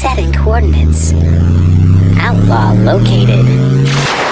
Setting coordinates. Outlaw located.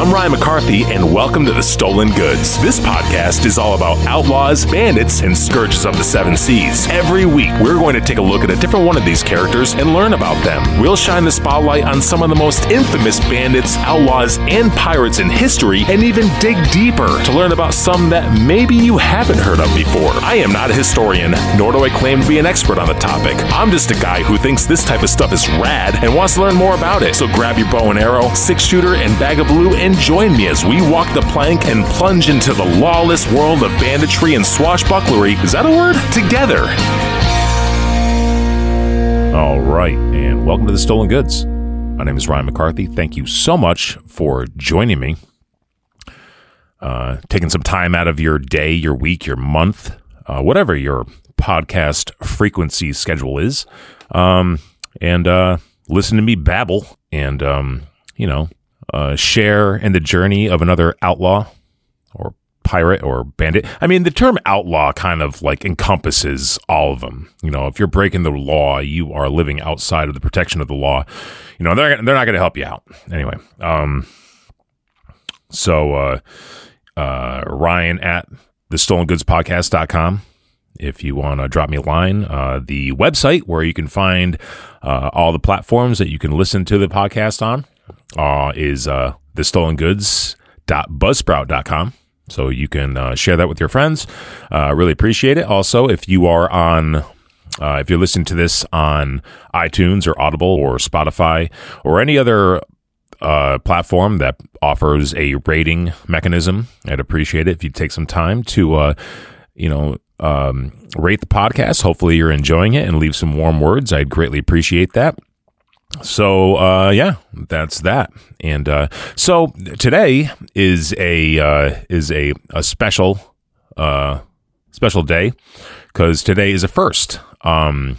I'm Ryan McCarthy, and welcome to The Stolen Goods. This podcast is all about outlaws, bandits, and scourges of the seven seas. Every week, we're going to take a look at a different one of these characters and learn about them. We'll shine the spotlight on some of the most infamous bandits, outlaws, and pirates in history, and even dig deeper to learn about some that maybe you haven't heard of before. I am not a historian, nor do I claim to be an expert on the topic. I'm just a guy who thinks this type of stuff is rad and wants to learn more about it. So grab your bow and arrow, six shooter, and bag of blue and join me as we walk the plank and plunge into the lawless world of banditry and swashbucklery. Is that a word? Together. All right, and welcome to the Stolen Goods. My name is Ryan McCarthy. Thank you so much for joining me. Uh, taking some time out of your day, your week, your month, uh, whatever your podcast frequency schedule is, um, and uh, listen to me babble and um, you know uh, share in the journey of another outlaw or pirate or bandit. I mean, the term outlaw kind of like encompasses all of them. You know, if you're breaking the law, you are living outside of the protection of the law. You know, they're they're not going to help you out anyway. Um, so uh, uh, Ryan at the stolen goods podcast.com if you want to drop me a line. Uh, the website where you can find uh, all the platforms that you can listen to the podcast on uh, is uh, the stolen. So you can uh, share that with your friends. Uh, really appreciate it. Also, if you are on, uh, if you're listening to this on iTunes or Audible or Spotify or any other uh, platform that offers a rating mechanism, I'd appreciate it if you take some time to, uh, you know, um, rate the podcast. Hopefully, you're enjoying it and leave some warm words. I'd greatly appreciate that so uh, yeah, that's that. And uh, so today is a uh, is a a special uh, special day because today is a first. Um,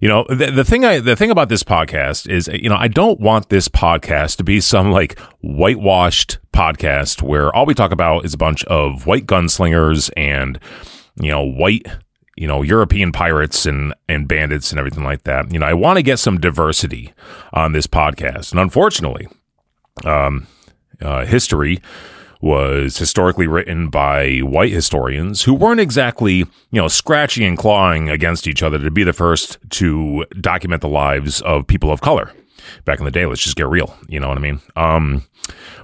you know the, the thing I the thing about this podcast is you know I don't want this podcast to be some like whitewashed podcast where all we talk about is a bunch of white gunslingers and you know white you know, European pirates and, and bandits and everything like that. You know, I want to get some diversity on this podcast. And unfortunately, um, uh, history was historically written by white historians who weren't exactly, you know, scratching and clawing against each other to be the first to document the lives of people of color back in the day. Let's just get real. You know what I mean? Um,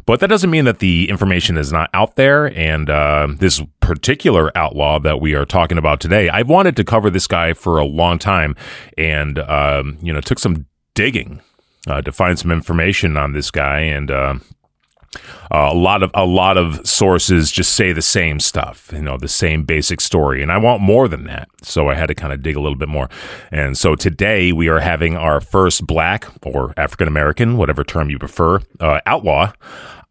but that doesn't mean that the information is not out there. And uh, this particular outlaw that we are talking about today, I've wanted to cover this guy for a long time, and um, you know, took some digging uh, to find some information on this guy, and uh, uh, a lot of a lot of sources just say the same stuff, you know, the same basic story, and I want more than that. So I had to kind of dig a little bit more. And so today we are having our first black or African American, whatever term you prefer, uh, outlaw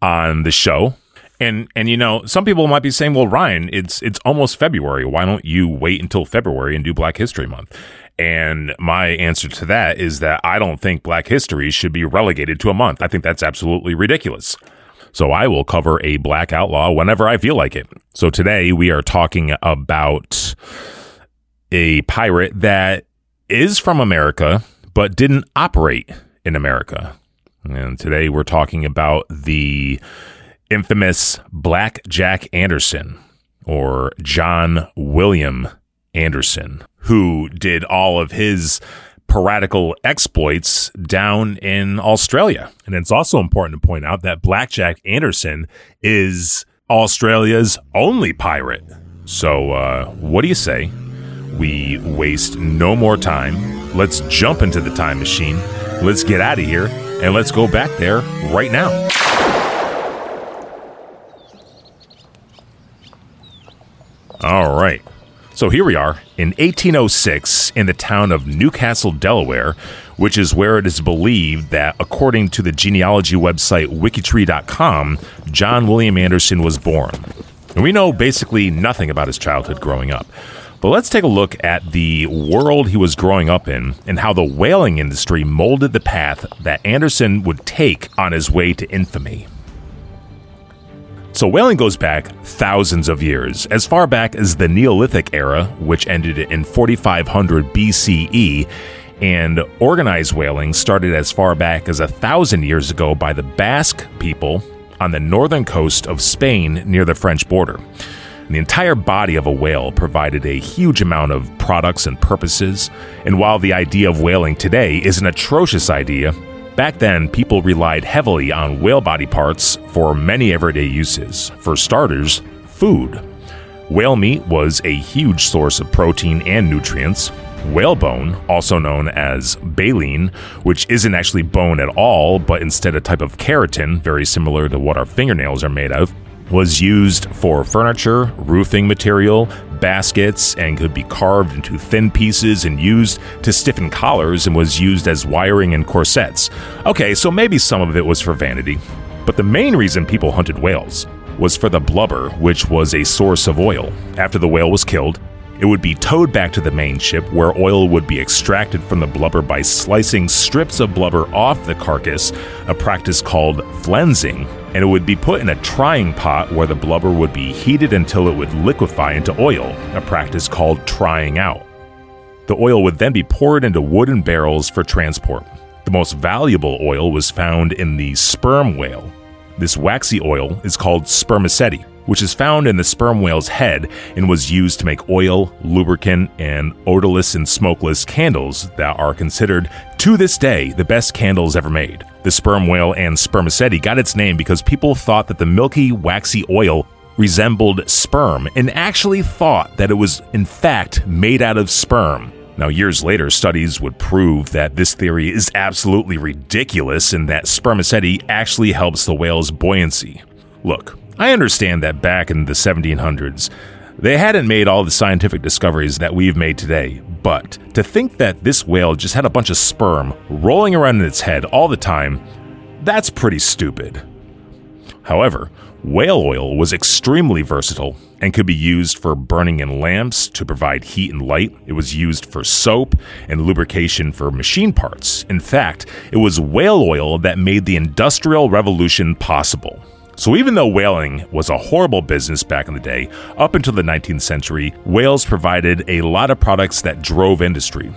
on the show. And and you know, some people might be saying, "Well, Ryan, it's it's almost February. Why don't you wait until February and do Black History Month?" And my answer to that is that I don't think Black history should be relegated to a month. I think that's absolutely ridiculous. So I will cover a black outlaw whenever I feel like it. So today we are talking about a pirate that is from America, but didn't operate in America. And today we're talking about the infamous Black Jack Anderson or John William Anderson, who did all of his piratical exploits down in Australia. And it's also important to point out that Blackjack Anderson is Australia's only pirate. So, uh, what do you say? We waste no more time. Let's jump into the time machine. Let's get out of here and let's go back there right now. All right. So here we are in 1806 in the town of Newcastle, Delaware, which is where it is believed that, according to the genealogy website wikitree.com, John William Anderson was born. And we know basically nothing about his childhood growing up. But let's take a look at the world he was growing up in and how the whaling industry molded the path that Anderson would take on his way to infamy. So whaling goes back thousands of years, as far back as the Neolithic era, which ended in 4500 BCE, And organized whaling started as far back as a thousand years ago by the Basque people on the northern coast of Spain near the French border. The entire body of a whale provided a huge amount of products and purposes, and while the idea of whaling today is an atrocious idea, back then people relied heavily on whale body parts for many everyday uses. For starters, food. Whale meat was a huge source of protein and nutrients. Whalebone, also known as baleen, which isn't actually bone at all, but instead a type of keratin, very similar to what our fingernails are made of, was used for furniture, roofing material, baskets, and could be carved into thin pieces and used to stiffen collars and was used as wiring and corsets. Okay, so maybe some of it was for vanity. But the main reason people hunted whales was for the blubber, which was a source of oil. After the whale was killed, it would be towed back to the main ship where oil would be extracted from the blubber by slicing strips of blubber off the carcass, a practice called flensing, and it would be put in a trying pot where the blubber would be heated until it would liquefy into oil, a practice called trying out. The oil would then be poured into wooden barrels for transport. The most valuable oil was found in the sperm whale. This waxy oil is called spermaceti which is found in the sperm whale's head and was used to make oil, lubricant, and odorless and smokeless candles that are considered, to this day, the best candles ever made. The sperm whale and spermaceti got its name because people thought that the milky, waxy oil resembled sperm and actually thought that it was, in fact, made out of sperm. Now, years later, studies would prove that this theory is absolutely ridiculous and that spermaceti actually helps the whale's buoyancy. Look, I understand that back in the 1700s, they hadn't made all the scientific discoveries that we've made today, but to think that this whale just had a bunch of sperm rolling around in its head all the time, that's pretty stupid. However, whale oil was extremely versatile and could be used for burning in lamps to provide heat and light. It was used for soap and lubrication for machine parts. In fact, it was whale oil that made the Industrial Revolution possible. So, even though whaling was a horrible business back in the day, up until the 19th century, whales provided a lot of products that drove industry.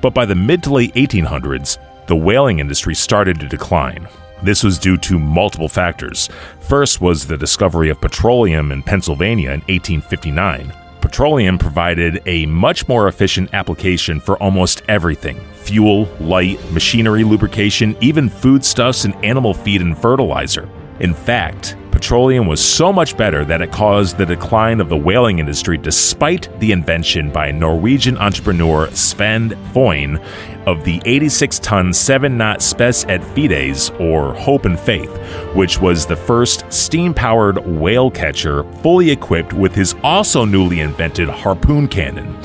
But by the mid to late 1800s, the whaling industry started to decline. This was due to multiple factors. First was the discovery of petroleum in Pennsylvania in 1859. Petroleum provided a much more efficient application for almost everything fuel, light, machinery, lubrication, even foodstuffs and animal feed and fertilizer. In fact, petroleum was so much better that it caused the decline of the whaling industry despite the invention by Norwegian entrepreneur Svend Foyn of the 86 ton 7 knot Spes et Fides, or Hope and Faith, which was the first steam powered whale catcher fully equipped with his also newly invented harpoon cannon.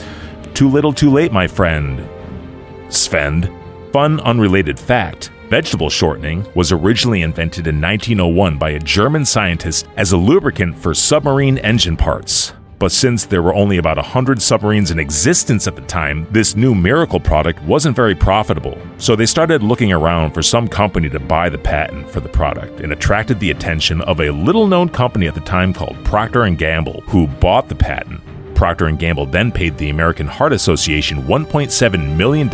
Too little, too late, my friend. Svend. Fun, unrelated fact Vegetable shortening was originally invented in 1901 by a German scientist as a lubricant for submarine engine parts. But since there were only about 100 submarines in existence at the time, this new miracle product wasn't very profitable. So they started looking around for some company to buy the patent for the product and attracted the attention of a little-known company at the time called Procter & Gamble, who bought the patent. Procter & Gamble then paid the American Heart Association $1.7 million,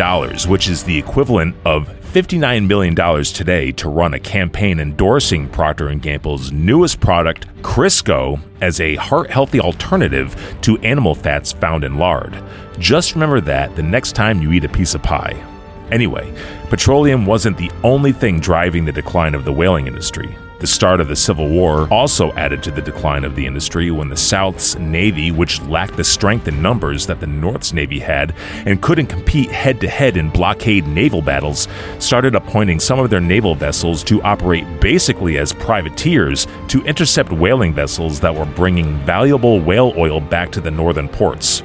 which is the equivalent of $59 million today to run a campaign endorsing Procter & Gamble's newest product, Crisco, as a heart-healthy alternative to animal fats found in lard. Just remember that the next time you eat a piece of pie. Anyway, petroleum wasn't the only thing driving the decline of the whaling industry. The start of the Civil War also added to the decline of the industry when the South's Navy, which lacked the strength and numbers that the North's Navy had and couldn't compete head to head in blockade naval battles, started appointing some of their naval vessels to operate basically as privateers to intercept whaling vessels that were bringing valuable whale oil back to the northern ports.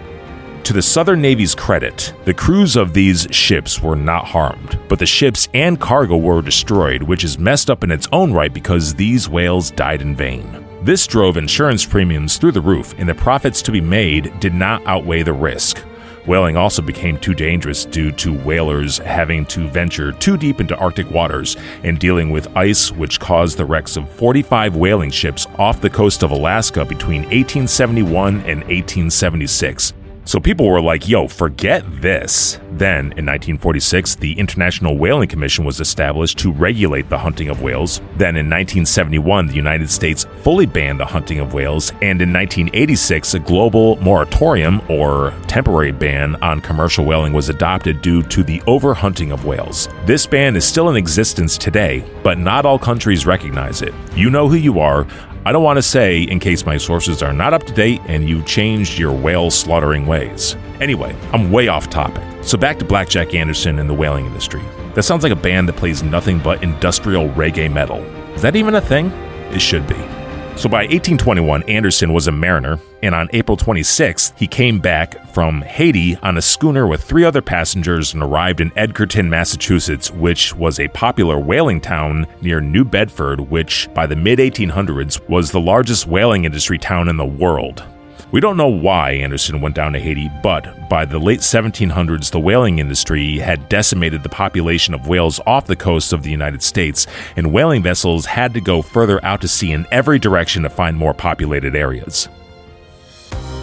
To the Southern Navy's credit, the crews of these ships were not harmed, but the ships and cargo were destroyed, which is messed up in its own right because these whales died in vain. This drove insurance premiums through the roof, and the profits to be made did not outweigh the risk. Whaling also became too dangerous due to whalers having to venture too deep into Arctic waters and dealing with ice, which caused the wrecks of 45 whaling ships off the coast of Alaska between 1871 and 1876. So people were like, yo, forget this. Then, in 1946, the International Whaling Commission was established to regulate the hunting of whales. Then, in 1971, the United States fully banned the hunting of whales. And in 1986, a global moratorium or temporary ban on commercial whaling was adopted due to the overhunting of whales. This ban is still in existence today, but not all countries recognize it. You know who you are. I don't want to say in case my sources are not up to date and you changed your whale slaughtering ways. Anyway, I'm way off topic. So back to Blackjack Anderson and the whaling industry. That sounds like a band that plays nothing but industrial reggae metal. Is that even a thing? It should be. So by 1821, Anderson was a mariner, and on April 26th, he came back from Haiti on a schooner with three other passengers and arrived in Edgartown, Massachusetts, which was a popular whaling town near New Bedford, which by the mid 1800s was the largest whaling industry town in the world. We don't know why Anderson went down to Haiti, but by the late 1700s, the whaling industry had decimated the population of whales off the coasts of the United States, and whaling vessels had to go further out to sea in every direction to find more populated areas.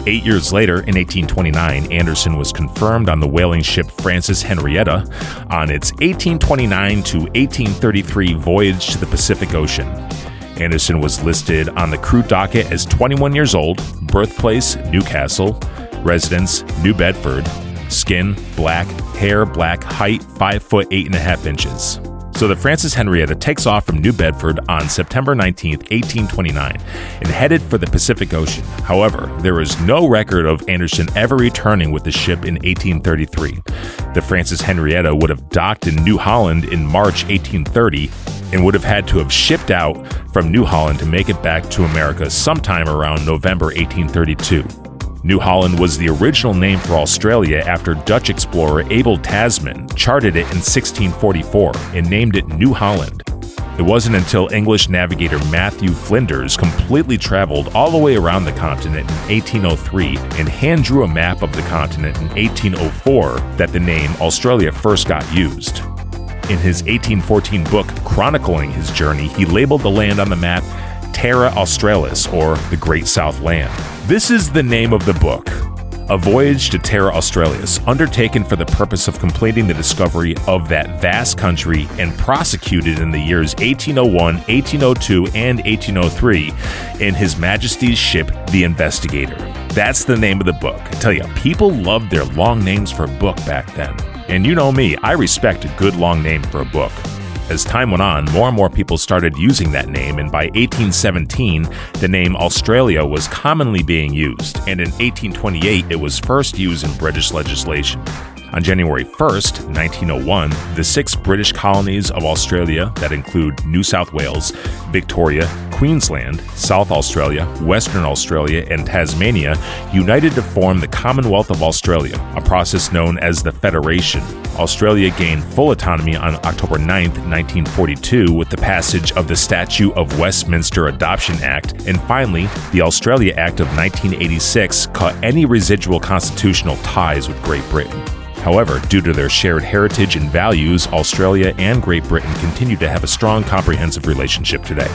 Eight years later, in 1829, Anderson was confirmed on the whaling ship Francis Henrietta on its 1829 to 1833 voyage to the Pacific Ocean. Anderson was listed on the crew docket as 21 years old, birthplace Newcastle, residence New Bedford, skin black, hair black, height 5 foot 8 and a half inches. So the Francis Henrietta takes off from New Bedford on September 19, 1829, and headed for the Pacific Ocean. However, there is no record of Anderson ever returning with the ship in 1833. The Francis Henrietta would have docked in New Holland in March 1830 and would have had to have shipped out from New Holland to make it back to America sometime around November 1832. New Holland was the original name for Australia after Dutch explorer Abel Tasman charted it in 1644 and named it New Holland. It wasn't until English navigator Matthew Flinders completely traveled all the way around the continent in 1803 and hand drew a map of the continent in 1804 that the name Australia first got used. In his 1814 book chronicling his journey, he labeled the land on the map Terra Australis, or the Great South Land. This is the name of the book. A voyage to Terra Australis, undertaken for the purpose of completing the discovery of that vast country and prosecuted in the years 1801, 1802, and 1803 in His Majesty's ship, the Investigator. That's the name of the book. I tell you, people loved their long names for a book back then. And you know me, I respect a good long name for a book. As time went on, more and more people started using that name, and by 1817, the name Australia was commonly being used, and in 1828, it was first used in British legislation. On January 1st, 1901, the six British colonies of Australia that include New South Wales, Victoria, Queensland, South Australia, Western Australia, and Tasmania united to form the Commonwealth of Australia, a process known as the Federation. Australia gained full autonomy on October 9, 1942, with the passage of the Statute of Westminster Adoption Act, and finally, the Australia Act of 1986 cut any residual constitutional ties with Great Britain. However, due to their shared heritage and values, Australia and Great Britain continue to have a strong, comprehensive relationship today.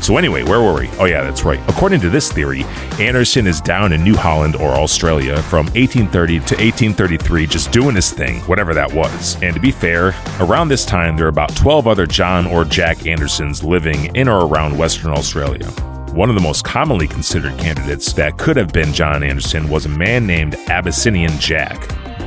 So, anyway, where were we? Oh, yeah, that's right. According to this theory, Anderson is down in New Holland or Australia from 1830 to 1833, just doing his thing, whatever that was. And to be fair, around this time, there are about 12 other John or Jack Andersons living in or around Western Australia. One of the most commonly considered candidates that could have been John Anderson was a man named Abyssinian Jack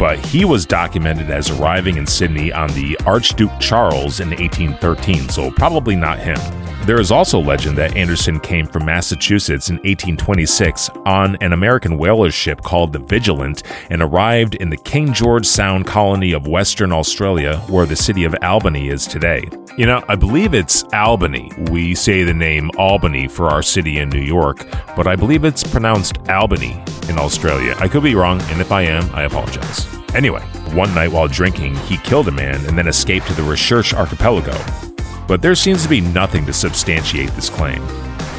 but he was documented as arriving in Sydney on the Archduke Charles in 1813, so probably not him. There is also legend that Anderson came from Massachusetts in 1826 on an American whaler ship called the Vigilant and arrived in the King George Sound colony of Western Australia, where the city of Albany is today. You know, I believe it's Albany. We say the name Albany for our city in New York, but I believe it's pronounced Albany in Australia. I could be wrong, and if I am, I apologize. Anyway, one night while drinking, he killed a man and then escaped to the Recherche Archipelago. But there seems to be nothing to substantiate this claim.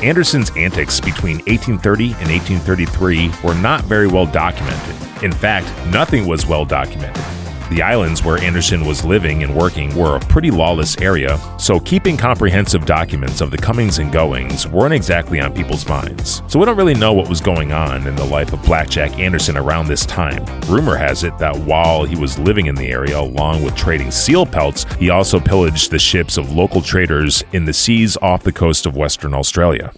Anderson's antics between 1830 and 1833 were not very well documented. In fact, nothing was well documented. The islands where Anderson was living and working were a pretty lawless area, so keeping comprehensive documents of the comings and goings weren't exactly on people's minds. So we don't really know what was going on in the life of Blackjack Anderson around this time. Rumor has it that while he was living in the area along with trading seal pelts, he also pillaged the ships of local traders in the seas off the coast of Western Australia.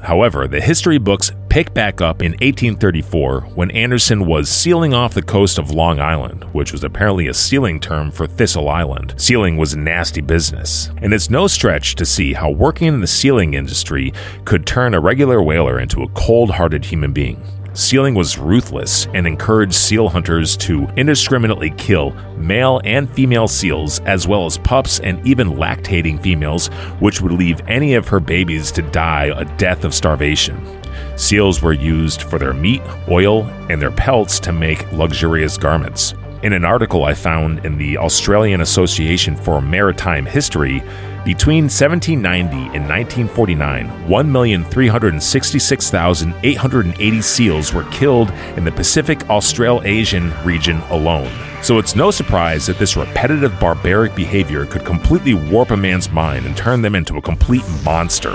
However, the history books pick back up in 1834 when Anderson was sealing off the coast of Long Island, which was apparently a sealing term for Thistle Island. Sealing was a nasty business, and it's no stretch to see how working in the sealing industry could turn a regular whaler into a cold hearted human being. Sealing was ruthless and encouraged seal hunters to indiscriminately kill male and female seals, as well as pups and even lactating females, which would leave any of her babies to die a death of starvation. Seals were used for their meat, oil, and their pelts to make luxurious garments. In an article I found in the Australian Association for Maritime History, between 1790 and 1949, 1,366,880 seals were killed in the Pacific Australasian region alone. So it's no surprise that this repetitive barbaric behavior could completely warp a man's mind and turn them into a complete monster.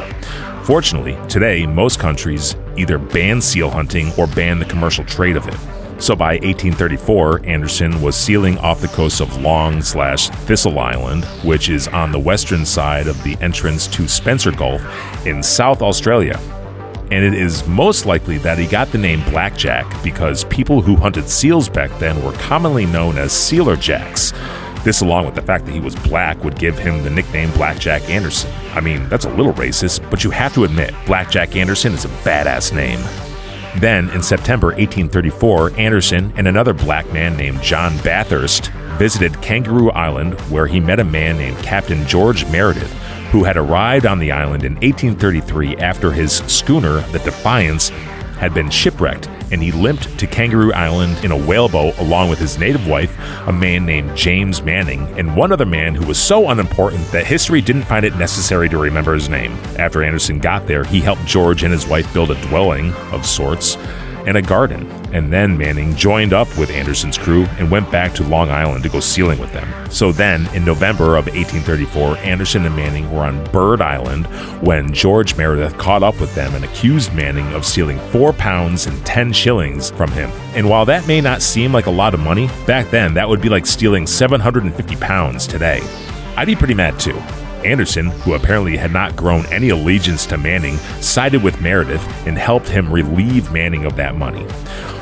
Fortunately, today most countries either ban seal hunting or ban the commercial trade of it. So by 1834, Anderson was sealing off the coast of Long slash Thistle Island, which is on the western side of the entrance to Spencer Gulf in South Australia. And it is most likely that he got the name Blackjack because people who hunted seals back then were commonly known as Sealer Jacks. This, along with the fact that he was black, would give him the nickname Blackjack Anderson. I mean, that's a little racist, but you have to admit, Blackjack Anderson is a badass name. Then, in September 1834, Anderson and another black man named John Bathurst visited Kangaroo Island, where he met a man named Captain George Meredith, who had arrived on the island in 1833 after his schooner, the Defiance, had been shipwrecked and he limped to Kangaroo Island in a whaleboat along with his native wife, a man named James Manning, and one other man who was so unimportant that history didn't find it necessary to remember his name. After Anderson got there, he helped George and his wife build a dwelling of sorts and a garden. And then Manning joined up with Anderson's crew and went back to Long Island to go sealing with them. So then, in November of 1834, Anderson and Manning were on Bird Island when George Meredith caught up with them and accused Manning of stealing four pounds and 10 shillings from him. And while that may not seem like a lot of money, back then that would be like stealing 750 pounds today. I'd be pretty mad too. Anderson, who apparently had not grown any allegiance to Manning, sided with Meredith and helped him relieve Manning of that money.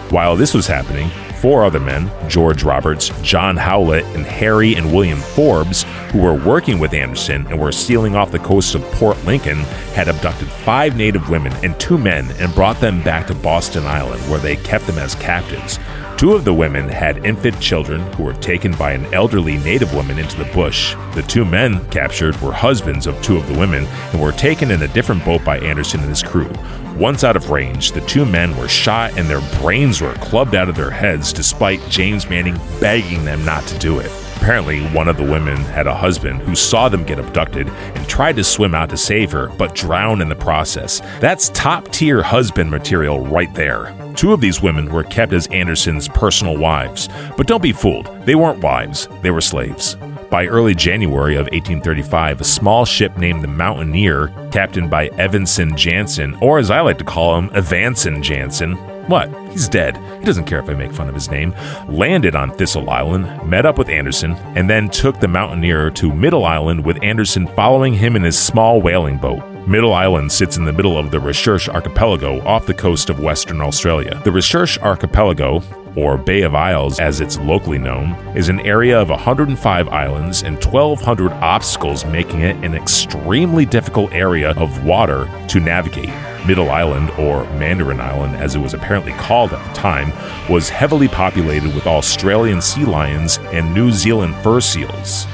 While this was happening, four other men, George Roberts, John Howlett, and Harry and William Forbes, who were working with Anderson and were sealing off the coast of Port Lincoln, had abducted five native women and two men and brought them back to Boston Island, where they kept them as captives. Two of the women had infant children who were taken by an elderly native woman into the bush. The two men captured were husbands of two of the women and were taken in a different boat by Anderson and his crew. Once out of range, the two men were shot and their brains were clubbed out of their heads despite James Manning begging them not to do it. Apparently, one of the women had a husband who saw them get abducted and tried to swim out to save her, but drowned in the process. That's top tier husband material right there. Two of these women were kept as Anderson's personal wives. But don't be fooled, they weren't wives, they were slaves. By early January of 1835, a small ship named the Mountaineer, captained by Evanson Jansen, or as I like to call him, Evanson Jansen, what? He's dead. He doesn't care if I make fun of his name. Landed on Thistle Island, met up with Anderson, and then took the Mountaineer to Middle Island with Anderson following him in his small whaling boat. Middle Island sits in the middle of the Recherche Archipelago off the coast of Western Australia. The Recherche Archipelago, or Bay of Isles as it's locally known, is an area of 105 islands and 1,200 obstacles, making it an extremely difficult area of water to navigate. Middle Island, or Mandarin Island as it was apparently called at the time, was heavily populated with Australian sea lions and New Zealand fur seals.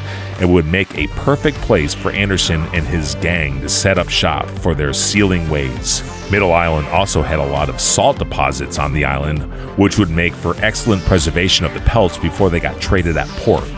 It would make a perfect place for Anderson and his gang to set up shop for their sealing ways. Middle Island also had a lot of salt deposits on the island, which would make for excellent preservation of the pelts before they got traded at port.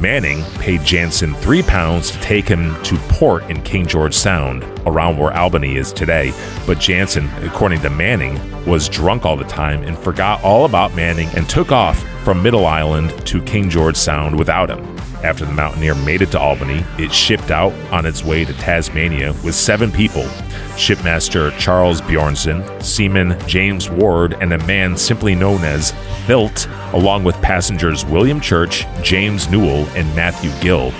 Manning paid Jansen three pounds to take him to port in King George Sound, around where Albany is today. But Jansen, according to Manning, was drunk all the time and forgot all about Manning and took off from Middle Island to King George Sound without him. After the Mountaineer made it to Albany, it shipped out on its way to Tasmania with seven people shipmaster Charles Bjornson, seaman James Ward, and a man simply known as Hilt, along with passengers William Church, James Newell, and Matthew Gill.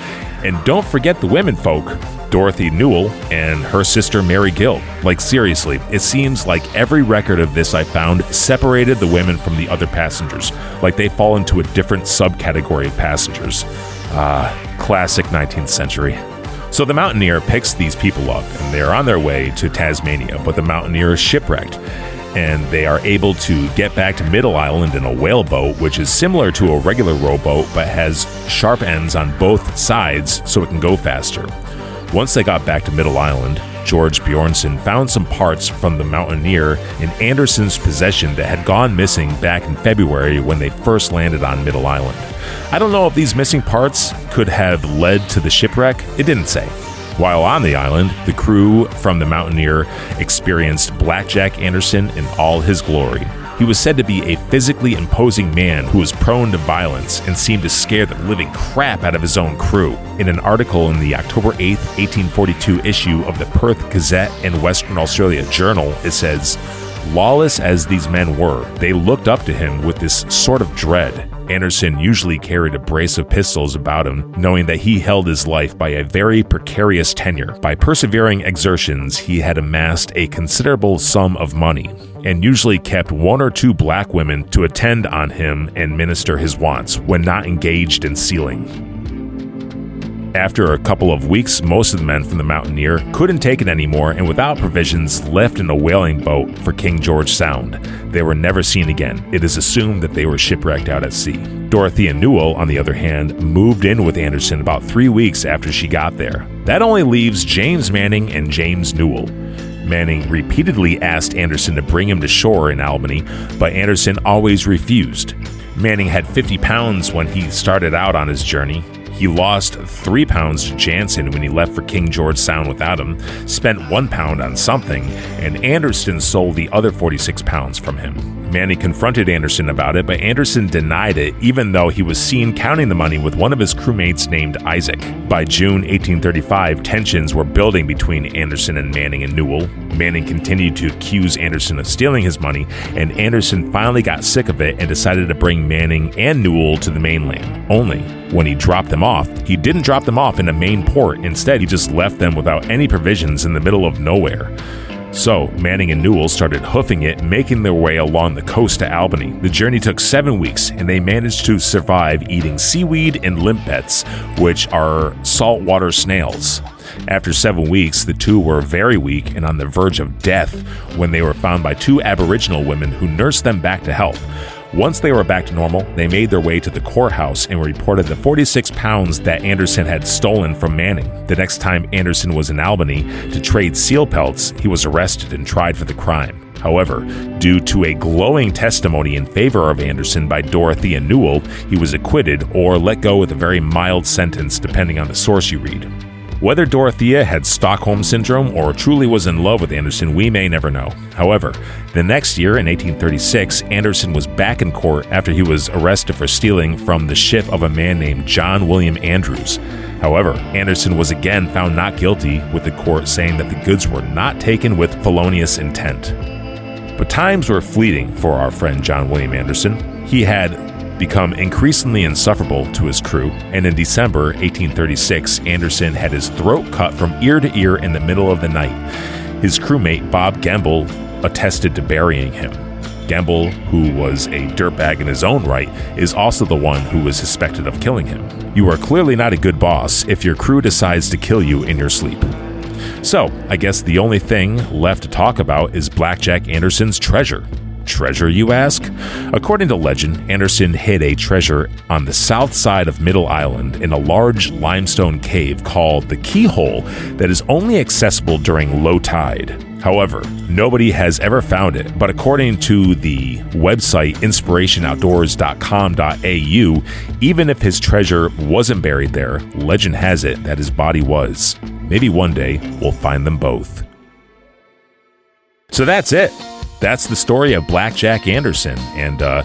And don't forget the women folk, Dorothy Newell and her sister Mary Gill. Like, seriously, it seems like every record of this I found separated the women from the other passengers, like they fall into a different subcategory of passengers. Ah, classic 19th century. So the Mountaineer picks these people up and they're on their way to Tasmania, but the Mountaineer is shipwrecked. And they are able to get back to Middle Island in a whaleboat, which is similar to a regular rowboat but has sharp ends on both sides so it can go faster. Once they got back to Middle Island, George Bjornson found some parts from the Mountaineer in Anderson's possession that had gone missing back in February when they first landed on Middle Island. I don't know if these missing parts could have led to the shipwreck, it didn't say. While on the island, the crew from the Mountaineer experienced Blackjack Anderson in all his glory. He was said to be a physically imposing man who was prone to violence and seemed to scare the living crap out of his own crew. In an article in the October 8, 1842 issue of the Perth Gazette and Western Australia Journal, it says, Lawless as these men were, they looked up to him with this sort of dread. Anderson usually carried a brace of pistols about him, knowing that he held his life by a very precarious tenure. By persevering exertions, he had amassed a considerable sum of money, and usually kept one or two black women to attend on him and minister his wants when not engaged in sealing. After a couple of weeks, most of the men from the Mountaineer couldn't take it anymore and without provisions left in a whaling boat for King George Sound. They were never seen again. It is assumed that they were shipwrecked out at sea. Dorothea Newell, on the other hand, moved in with Anderson about three weeks after she got there. That only leaves James Manning and James Newell. Manning repeatedly asked Anderson to bring him to shore in Albany, but Anderson always refused. Manning had 50 pounds when he started out on his journey. He lost three pounds to Jansen when he left for King George Sound without him, spent one pound on something, and Anderson sold the other 46 pounds from him. Manning confronted Anderson about it, but Anderson denied it, even though he was seen counting the money with one of his crewmates named Isaac. By June 1835, tensions were building between Anderson and Manning and Newell. Manning continued to accuse Anderson of stealing his money, and Anderson finally got sick of it and decided to bring Manning and Newell to the mainland. Only when he dropped them off, he didn't drop them off in a main port. Instead, he just left them without any provisions in the middle of nowhere. So, Manning and Newell started hoofing it, making their way along the coast to Albany. The journey took seven weeks, and they managed to survive eating seaweed and limpets, which are saltwater snails. After seven weeks, the two were very weak and on the verge of death when they were found by two Aboriginal women who nursed them back to health. Once they were back to normal, they made their way to the courthouse and reported the 46 pounds that Anderson had stolen from Manning. The next time Anderson was in Albany to trade seal pelts, he was arrested and tried for the crime. However, due to a glowing testimony in favor of Anderson by Dorothea Newell, he was acquitted or let go with a very mild sentence depending on the source you read. Whether Dorothea had Stockholm Syndrome or truly was in love with Anderson, we may never know. However, the next year, in 1836, Anderson was back in court after he was arrested for stealing from the ship of a man named John William Andrews. However, Anderson was again found not guilty, with the court saying that the goods were not taken with felonious intent. But times were fleeting for our friend John William Anderson. He had become increasingly insufferable to his crew, and in December 1836, Anderson had his throat cut from ear to ear in the middle of the night. His crewmate, Bob Gamble, attested to burying him. Gamble, who was a dirtbag in his own right, is also the one who was suspected of killing him. You are clearly not a good boss if your crew decides to kill you in your sleep. So, I guess the only thing left to talk about is Blackjack Anderson's treasure treasure, you ask? According to legend, Anderson hid a treasure on the south side of Middle Island in a large limestone cave called the Keyhole that is only accessible during low tide. However, nobody has ever found it, but according to the website inspirationoutdoors.com.au, even if his treasure wasn't buried there, legend has it that his body was. Maybe one day we'll find them both. So that's it. That's the story of Blackjack Anderson. And uh,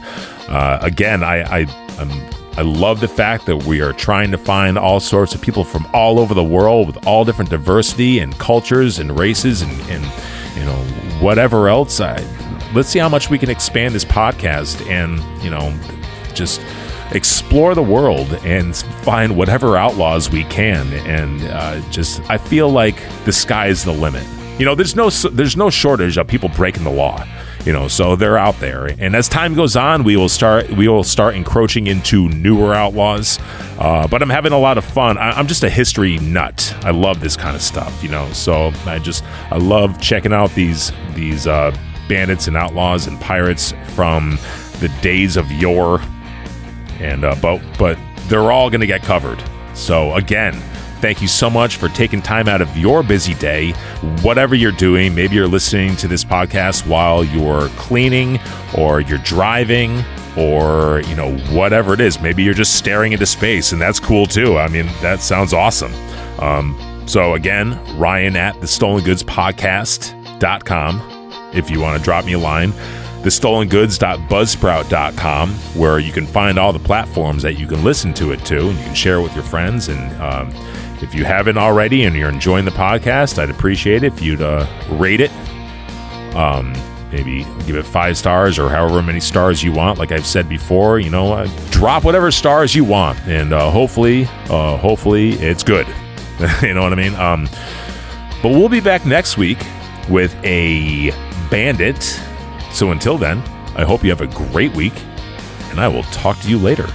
uh, again, I, I I'm I love the fact that we are trying to find all sorts of people from all over the world with all different diversity and cultures and races and, and you know whatever else. I, let's see how much we can expand this podcast and you know just explore the world and find whatever outlaws we can. And uh, just I feel like the sky is the limit. You know, there's no there's no shortage of people breaking the law you know so they're out there. And as time goes on we will start we will start encroaching into newer outlaws. Uh, but i'm having a lot of fun. I, am just a history nut. I love this kind of stuff you know so i just i love checking out these these uh, bandits and outlaws and pirates from the days of yore. And uh, but but they're all going to get covered. So again Thank you so much for taking time out of your busy day, whatever you're doing. Maybe you're listening to this podcast while you're cleaning or you're driving or, you know, whatever it is. Maybe you're just staring into space and that's cool too. I mean, that sounds awesome. Um, so again, Ryan at the stolen goods podcast.com if you want to drop me a line thestolengoods.buzzsprout.com, where you can find all the platforms that you can listen to it to, and you can share it with your friends. And um, if you haven't already and you're enjoying the podcast, I'd appreciate it if you'd uh, rate it. Um, maybe give it five stars or however many stars you want. Like I've said before, you know, uh, drop whatever stars you want, and uh, hopefully, uh, hopefully it's good. you know what I mean? Um, but we'll be back next week with a bandit. So until then, I hope you have a great week, and I will talk to you later.